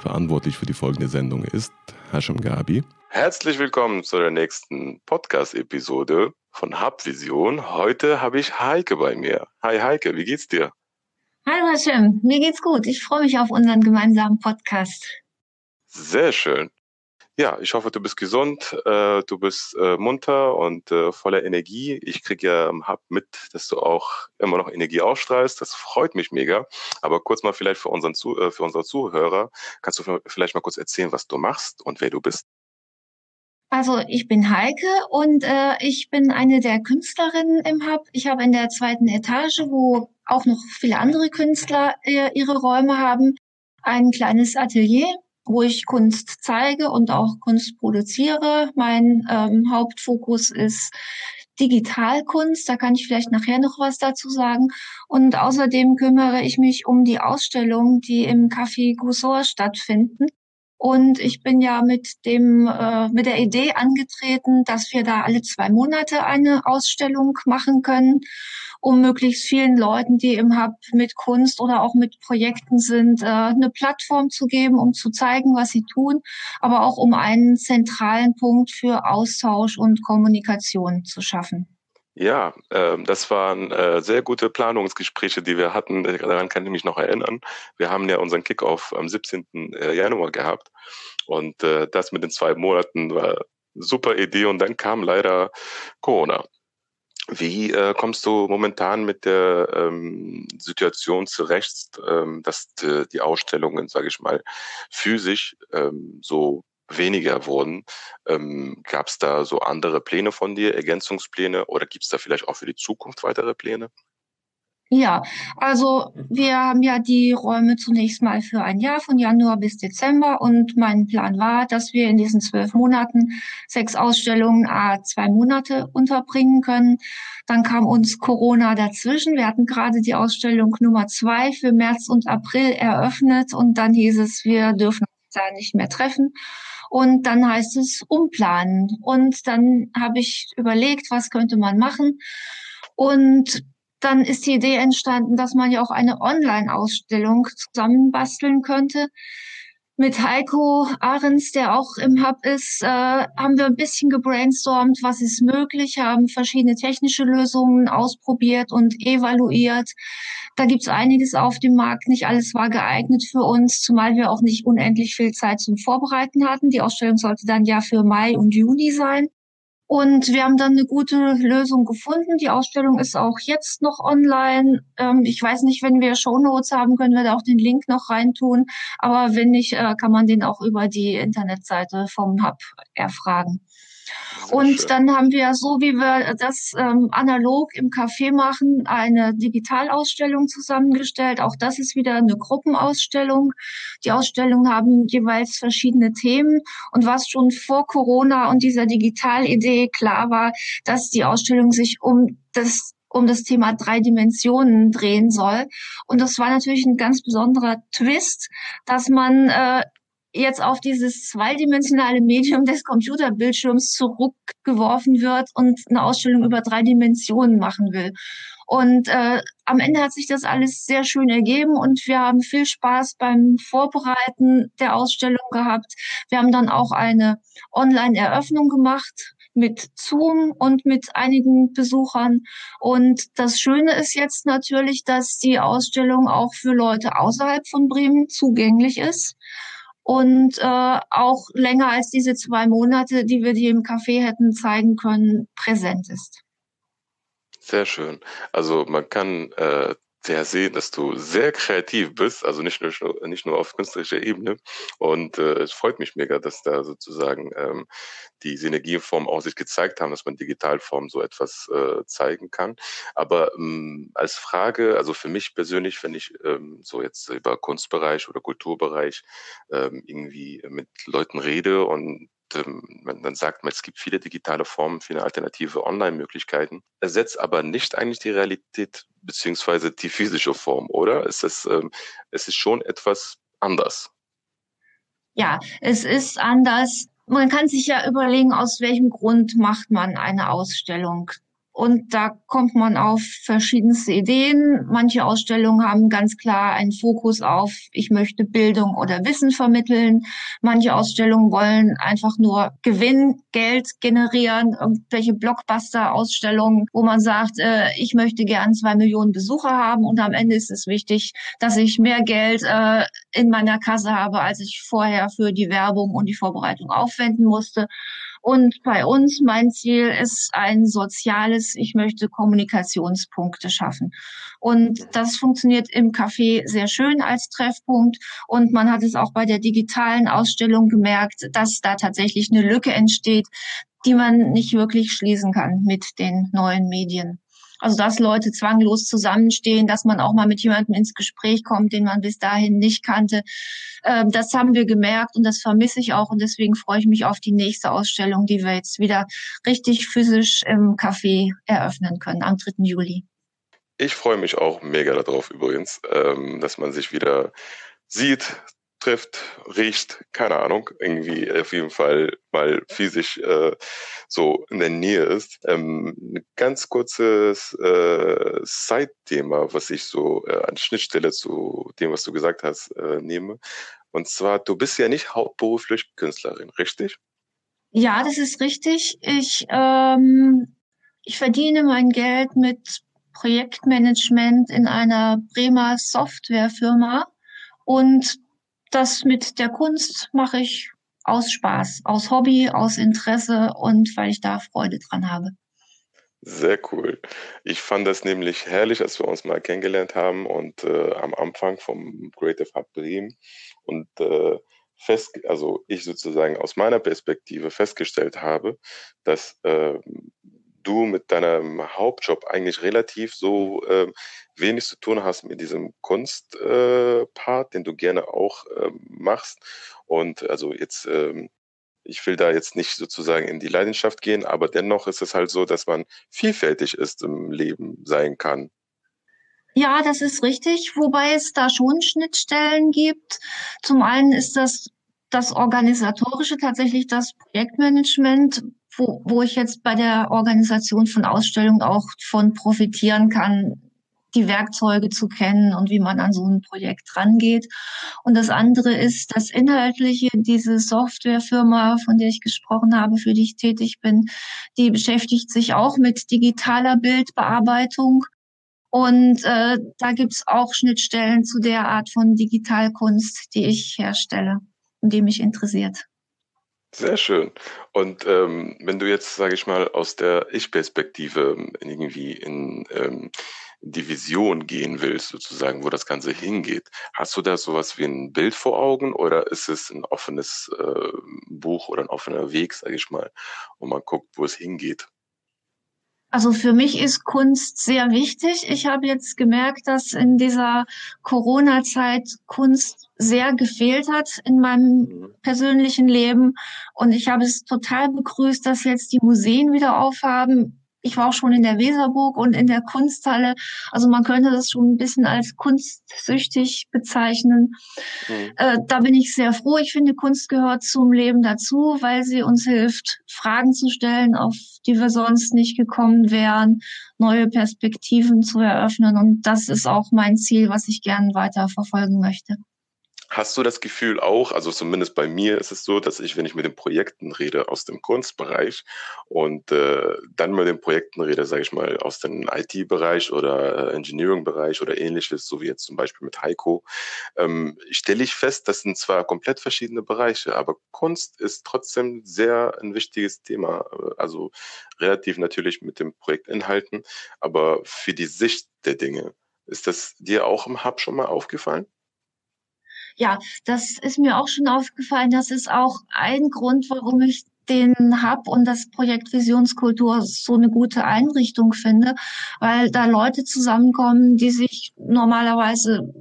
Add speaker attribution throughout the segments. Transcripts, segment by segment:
Speaker 1: Verantwortlich für die folgende Sendung ist Hashim Gabi.
Speaker 2: Herzlich willkommen zu der nächsten Podcast-Episode von Hubvision. Heute habe ich Heike bei mir. Hi Heike, wie geht's dir?
Speaker 3: Hallo Hashim, mir geht's gut. Ich freue mich auf unseren gemeinsamen Podcast.
Speaker 2: Sehr schön. Ja, ich hoffe, du bist gesund, äh, du bist äh, munter und äh, voller Energie. Ich kriege ja im Hub mit, dass du auch immer noch Energie ausstrahlst. Das freut mich mega. Aber kurz mal vielleicht für, unseren Zu äh, für unsere Zuhörer, kannst du vielleicht mal kurz erzählen, was du machst und wer du bist?
Speaker 3: Also ich bin Heike und äh, ich bin eine der Künstlerinnen im Hub. Ich habe in der zweiten Etage, wo auch noch viele andere Künstler äh, ihre Räume haben, ein kleines Atelier wo ich Kunst zeige und auch Kunst produziere. Mein ähm, Hauptfokus ist Digitalkunst, da kann ich vielleicht nachher noch was dazu sagen. Und außerdem kümmere ich mich um die Ausstellungen, die im Café Goussor stattfinden. Und ich bin ja mit dem äh, mit der Idee angetreten, dass wir da alle zwei Monate eine Ausstellung machen können um möglichst vielen Leuten, die im Hub mit Kunst oder auch mit Projekten sind, äh, eine Plattform zu geben, um zu zeigen, was sie tun, aber auch um einen zentralen Punkt für Austausch und Kommunikation zu schaffen.
Speaker 2: Ja, äh, das waren äh, sehr gute Planungsgespräche, die wir hatten. Daran kann ich mich noch erinnern. Wir haben ja unseren Kickoff am 17. Äh, Januar gehabt und äh, das mit den zwei Monaten war super Idee und dann kam leider Corona. Wie äh, kommst du momentan mit der ähm, Situation zurecht, ähm, dass die, die Ausstellungen, sage ich mal, physisch ähm, so weniger wurden? Ähm, Gab es da so andere Pläne von dir, Ergänzungspläne oder gibt es da vielleicht auch für die Zukunft weitere Pläne?
Speaker 3: Ja, also wir haben ja die Räume zunächst mal für ein Jahr von Januar bis Dezember und mein Plan war, dass wir in diesen zwölf Monaten sechs Ausstellungen a zwei Monate unterbringen können. Dann kam uns Corona dazwischen. Wir hatten gerade die Ausstellung Nummer zwei für März und April eröffnet und dann hieß es, wir dürfen da nicht mehr treffen. Und dann heißt es umplanen. Und dann habe ich überlegt, was könnte man machen. Und dann ist die Idee entstanden, dass man ja auch eine Online-Ausstellung zusammenbasteln könnte. Mit Heiko Ahrens, der auch im Hub ist, äh, haben wir ein bisschen gebrainstormt, was ist möglich, haben verschiedene technische Lösungen ausprobiert und evaluiert. Da gibt's einiges auf dem Markt. Nicht alles war geeignet für uns, zumal wir auch nicht unendlich viel Zeit zum Vorbereiten hatten. Die Ausstellung sollte dann ja für Mai und Juni sein. Und wir haben dann eine gute Lösung gefunden. Die Ausstellung ist auch jetzt noch online. Ähm, ich weiß nicht, wenn wir Shownotes haben, können wir da auch den Link noch reintun. Aber wenn nicht, äh, kann man den auch über die Internetseite vom Hub erfragen. Und schön. dann haben wir so, wie wir das ähm, analog im Café machen, eine Digitalausstellung zusammengestellt. Auch das ist wieder eine Gruppenausstellung. Die Ausstellungen haben jeweils verschiedene Themen. Und was schon vor Corona und dieser Digitalidee klar war, dass die Ausstellung sich um das um das Thema drei Dimensionen drehen soll. Und das war natürlich ein ganz besonderer Twist, dass man äh, jetzt auf dieses zweidimensionale Medium des Computerbildschirms zurückgeworfen wird und eine Ausstellung über drei Dimensionen machen will. Und äh, am Ende hat sich das alles sehr schön ergeben und wir haben viel Spaß beim Vorbereiten der Ausstellung gehabt. Wir haben dann auch eine Online-Eröffnung gemacht mit Zoom und mit einigen Besuchern. Und das Schöne ist jetzt natürlich, dass die Ausstellung auch für Leute außerhalb von Bremen zugänglich ist und äh, auch länger als diese zwei Monate, die wir die im Café hätten zeigen können, präsent ist.
Speaker 2: Sehr schön. Also man kann äh, sehr sehen, dass du sehr kreativ bist, also nicht nur, nicht nur auf künstlerischer Ebene. Und äh, es freut mich mega, dass da sozusagen ähm, die Synergieformen auch sich gezeigt haben, dass man Digitalform so etwas äh, zeigen kann. Aber ähm, als Frage, also für mich persönlich, wenn ich ähm, so jetzt über Kunstbereich oder Kulturbereich ähm, irgendwie mit Leuten rede und ähm, man, dann sagt man, es gibt viele digitale Formen, viele alternative Online-Möglichkeiten, ersetzt aber nicht eigentlich die Realität beziehungsweise die physische Form, oder? Es ist, ähm, es ist schon etwas anders.
Speaker 3: Ja, es ist anders. Man kann sich ja überlegen, aus welchem Grund macht man eine Ausstellung. Und da kommt man auf verschiedenste Ideen. Manche Ausstellungen haben ganz klar einen Fokus auf, ich möchte Bildung oder Wissen vermitteln. Manche Ausstellungen wollen einfach nur Gewinn, Geld generieren, irgendwelche Blockbuster-Ausstellungen, wo man sagt, äh, ich möchte gern zwei Millionen Besucher haben und am Ende ist es wichtig, dass ich mehr Geld äh, in meiner Kasse habe, als ich vorher für die Werbung und die Vorbereitung aufwenden musste. Und bei uns, mein Ziel ist ein soziales, ich möchte Kommunikationspunkte schaffen. Und das funktioniert im Café sehr schön als Treffpunkt. Und man hat es auch bei der digitalen Ausstellung gemerkt, dass da tatsächlich eine Lücke entsteht, die man nicht wirklich schließen kann mit den neuen Medien. Also dass Leute zwanglos zusammenstehen, dass man auch mal mit jemandem ins Gespräch kommt, den man bis dahin nicht kannte. Ähm, das haben wir gemerkt und das vermisse ich auch und deswegen freue ich mich auf die nächste Ausstellung, die wir jetzt wieder richtig physisch im Café eröffnen können am 3. Juli.
Speaker 2: Ich freue mich auch mega darauf übrigens, ähm, dass man sich wieder sieht, trifft, riecht, keine Ahnung, irgendwie auf jeden Fall mal physisch äh, so in der Nähe ist. Ähm, ein ganz kurzes äh, Side-Thema, was ich so äh, an Schnittstelle zu dem, was du gesagt hast, äh, nehme. Und zwar, du bist ja nicht hauptberuflich Künstlerin, richtig?
Speaker 3: Ja, das ist richtig. Ich, ähm, ich verdiene mein Geld mit Projektmanagement in einer Bremer Softwarefirma und das mit der Kunst mache ich aus Spaß, aus Hobby, aus Interesse und weil ich da Freude dran habe.
Speaker 2: Sehr cool. Ich fand das nämlich herrlich, als wir uns mal kennengelernt haben und äh, am Anfang vom Creative Hub Bremen und äh, fest, also ich sozusagen aus meiner Perspektive festgestellt habe, dass äh, du mit deinem Hauptjob eigentlich relativ so äh, wenig zu tun hast mit diesem Kunstpart, äh, den du gerne auch äh, machst. Und also jetzt, ähm, ich will da jetzt nicht sozusagen in die Leidenschaft gehen, aber dennoch ist es halt so, dass man vielfältig ist im Leben sein kann.
Speaker 3: Ja, das ist richtig, wobei es da schon Schnittstellen gibt. Zum einen ist das das Organisatorische tatsächlich das Projektmanagement, wo, wo ich jetzt bei der Organisation von Ausstellungen auch von profitieren kann, die Werkzeuge zu kennen und wie man an so ein Projekt rangeht. Und das andere ist das Inhaltliche, diese Softwarefirma, von der ich gesprochen habe, für die ich tätig bin, die beschäftigt sich auch mit digitaler Bildbearbeitung. Und äh, da gibt's auch Schnittstellen zu der Art von Digitalkunst, die ich herstelle und die mich interessiert.
Speaker 2: Sehr schön. Und ähm, wenn du jetzt, sage ich mal, aus der Ich-Perspektive ähm, irgendwie in ähm, die Vision gehen willst, sozusagen, wo das Ganze hingeht, hast du da sowas wie ein Bild vor Augen oder ist es ein offenes äh, Buch oder ein offener Weg, sage ich mal, wo man guckt, wo es hingeht?
Speaker 3: Also für mich ist Kunst sehr wichtig. Ich habe jetzt gemerkt, dass in dieser Corona-Zeit Kunst sehr gefehlt hat in meinem persönlichen Leben. Und ich habe es total begrüßt, dass jetzt die Museen wieder aufhaben ich war auch schon in der Weserburg und in der Kunsthalle. Also man könnte das schon ein bisschen als kunstsüchtig bezeichnen. Mhm. Äh, da bin ich sehr froh. Ich finde, Kunst gehört zum Leben dazu, weil sie uns hilft, Fragen zu stellen, auf die wir sonst nicht gekommen wären, neue Perspektiven zu eröffnen. Und das ist auch mein Ziel, was ich gern weiter verfolgen möchte.
Speaker 2: Hast du das Gefühl auch, also zumindest bei mir ist es so, dass ich, wenn ich mit den Projekten rede aus dem Kunstbereich und äh, dann mit den Projekten rede, sage ich mal, aus dem IT-Bereich oder äh, Engineering-Bereich oder ähnliches, so wie jetzt zum Beispiel mit Heiko, ähm, stelle ich fest, das sind zwar komplett verschiedene Bereiche, aber Kunst ist trotzdem sehr ein wichtiges Thema. Also relativ natürlich mit den Projektinhalten, aber für die Sicht der Dinge. Ist das dir auch im Hub schon mal aufgefallen?
Speaker 3: Ja, das ist mir auch schon aufgefallen. Das ist auch ein Grund, warum ich den Hub und das Projekt Visionskultur so eine gute Einrichtung finde, weil da Leute zusammenkommen, die sich normalerweise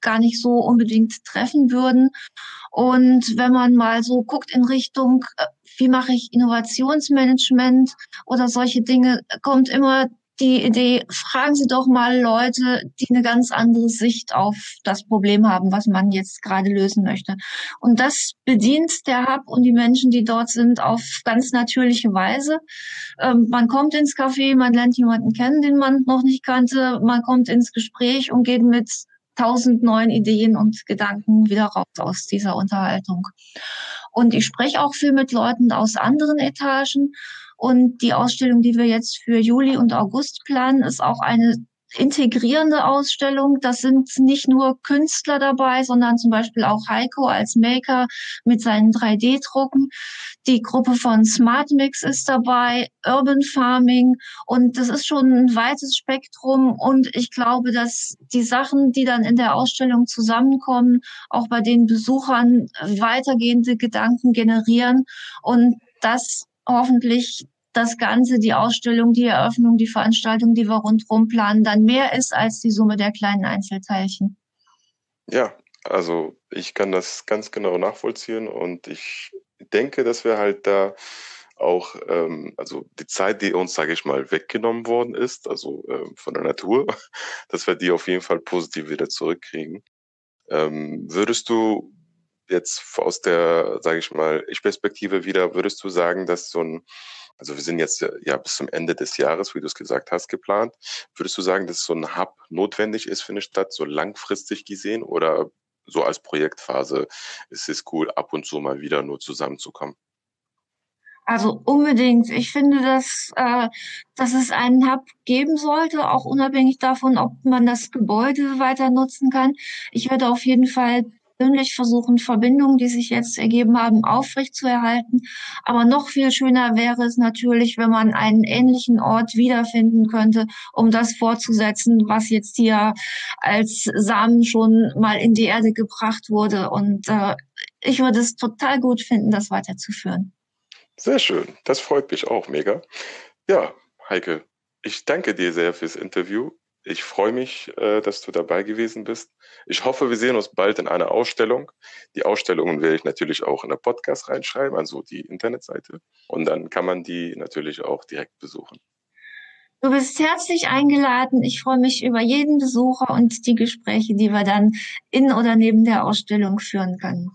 Speaker 3: gar nicht so unbedingt treffen würden. Und wenn man mal so guckt in Richtung, äh, wie mache ich Innovationsmanagement oder solche Dinge, kommt immer die Idee, fragen Sie doch mal Leute, die eine ganz andere Sicht auf das Problem haben, was man jetzt gerade lösen möchte. Und das bedient der Hub und die Menschen, die dort sind, auf ganz natürliche Weise. Ähm, man kommt ins Café, man lernt jemanden kennen, den man noch nicht kannte, man kommt ins Gespräch und geht mit tausend neuen Ideen und Gedanken wieder raus aus dieser Unterhaltung. Und ich spreche auch viel mit Leuten aus anderen Etagen und die Ausstellung, die wir jetzt für Juli und August planen, ist auch eine integrierende Ausstellung. Das sind nicht nur Künstler dabei, sondern zum Beispiel auch Heiko als Maker mit seinen 3D-Drucken. Die Gruppe von Smart Mix ist dabei, Urban Farming und das ist schon ein weites Spektrum und ich glaube, dass die Sachen, die dann in der Ausstellung zusammenkommen, auch bei den Besuchern weitergehende Gedanken generieren und das hoffentlich das Ganze, die Ausstellung, die Eröffnung, die Veranstaltung, die wir rundherum planen, dann mehr ist als die Summe der kleinen Einzelteilchen.
Speaker 2: Ja, also ich kann das ganz genau nachvollziehen und ich denke, dass wir halt da auch, ähm, also die Zeit, die uns, sage ich mal, weggenommen worden ist, also ähm, von der Natur, dass wir die auf jeden Fall positiv wieder zurückkriegen. Ähm, würdest du jetzt aus der, sage ich mal, Ich-Perspektive wieder, würdest du sagen, dass so ein, also wir sind jetzt ja bis zum Ende des Jahres, wie du es gesagt hast, geplant. Würdest du sagen, dass so ein Hub notwendig ist für eine Stadt, so langfristig gesehen oder so als Projektphase ist es cool, ab und zu mal wieder nur zusammenzukommen?
Speaker 3: Also unbedingt. Ich finde, dass, äh, dass es einen Hub geben sollte, auch unabhängig davon, ob man das Gebäude weiter nutzen kann. Ich würde auf jeden Fall persönlich versuchen, Verbindungen, die sich jetzt ergeben haben, aufrechtzuerhalten. Aber noch viel schöner wäre es natürlich, wenn man einen ähnlichen Ort wiederfinden könnte, um das fortzusetzen, was jetzt hier als Samen schon mal in die Erde gebracht wurde. Und äh, ich würde es total gut finden, das weiterzuführen.
Speaker 2: Sehr schön. Das freut mich auch mega. Ja, Heike, ich danke dir sehr fürs Interview. Ich freue mich, äh, dass du dabei gewesen bist. Ich hoffe, wir sehen uns bald in einer Ausstellung. Die Ausstellungen werde ich natürlich auch in der Podcast reinschreiben, also die Internetseite. Und dann kann man die natürlich auch direkt besuchen.
Speaker 3: Du bist herzlich eingeladen. Ich freue mich über jeden Besucher und die Gespräche, die wir dann in oder neben der Ausstellung führen können.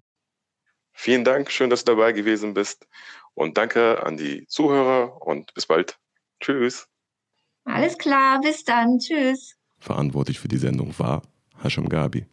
Speaker 2: Vielen Dank, schön, dass du dabei gewesen bist. Und danke an die Zuhörer und bis bald. Tschüss.
Speaker 3: Alles klar, bis dann. Tschüss.
Speaker 1: Verantwortlich für die Sendung war Hasham Gabi.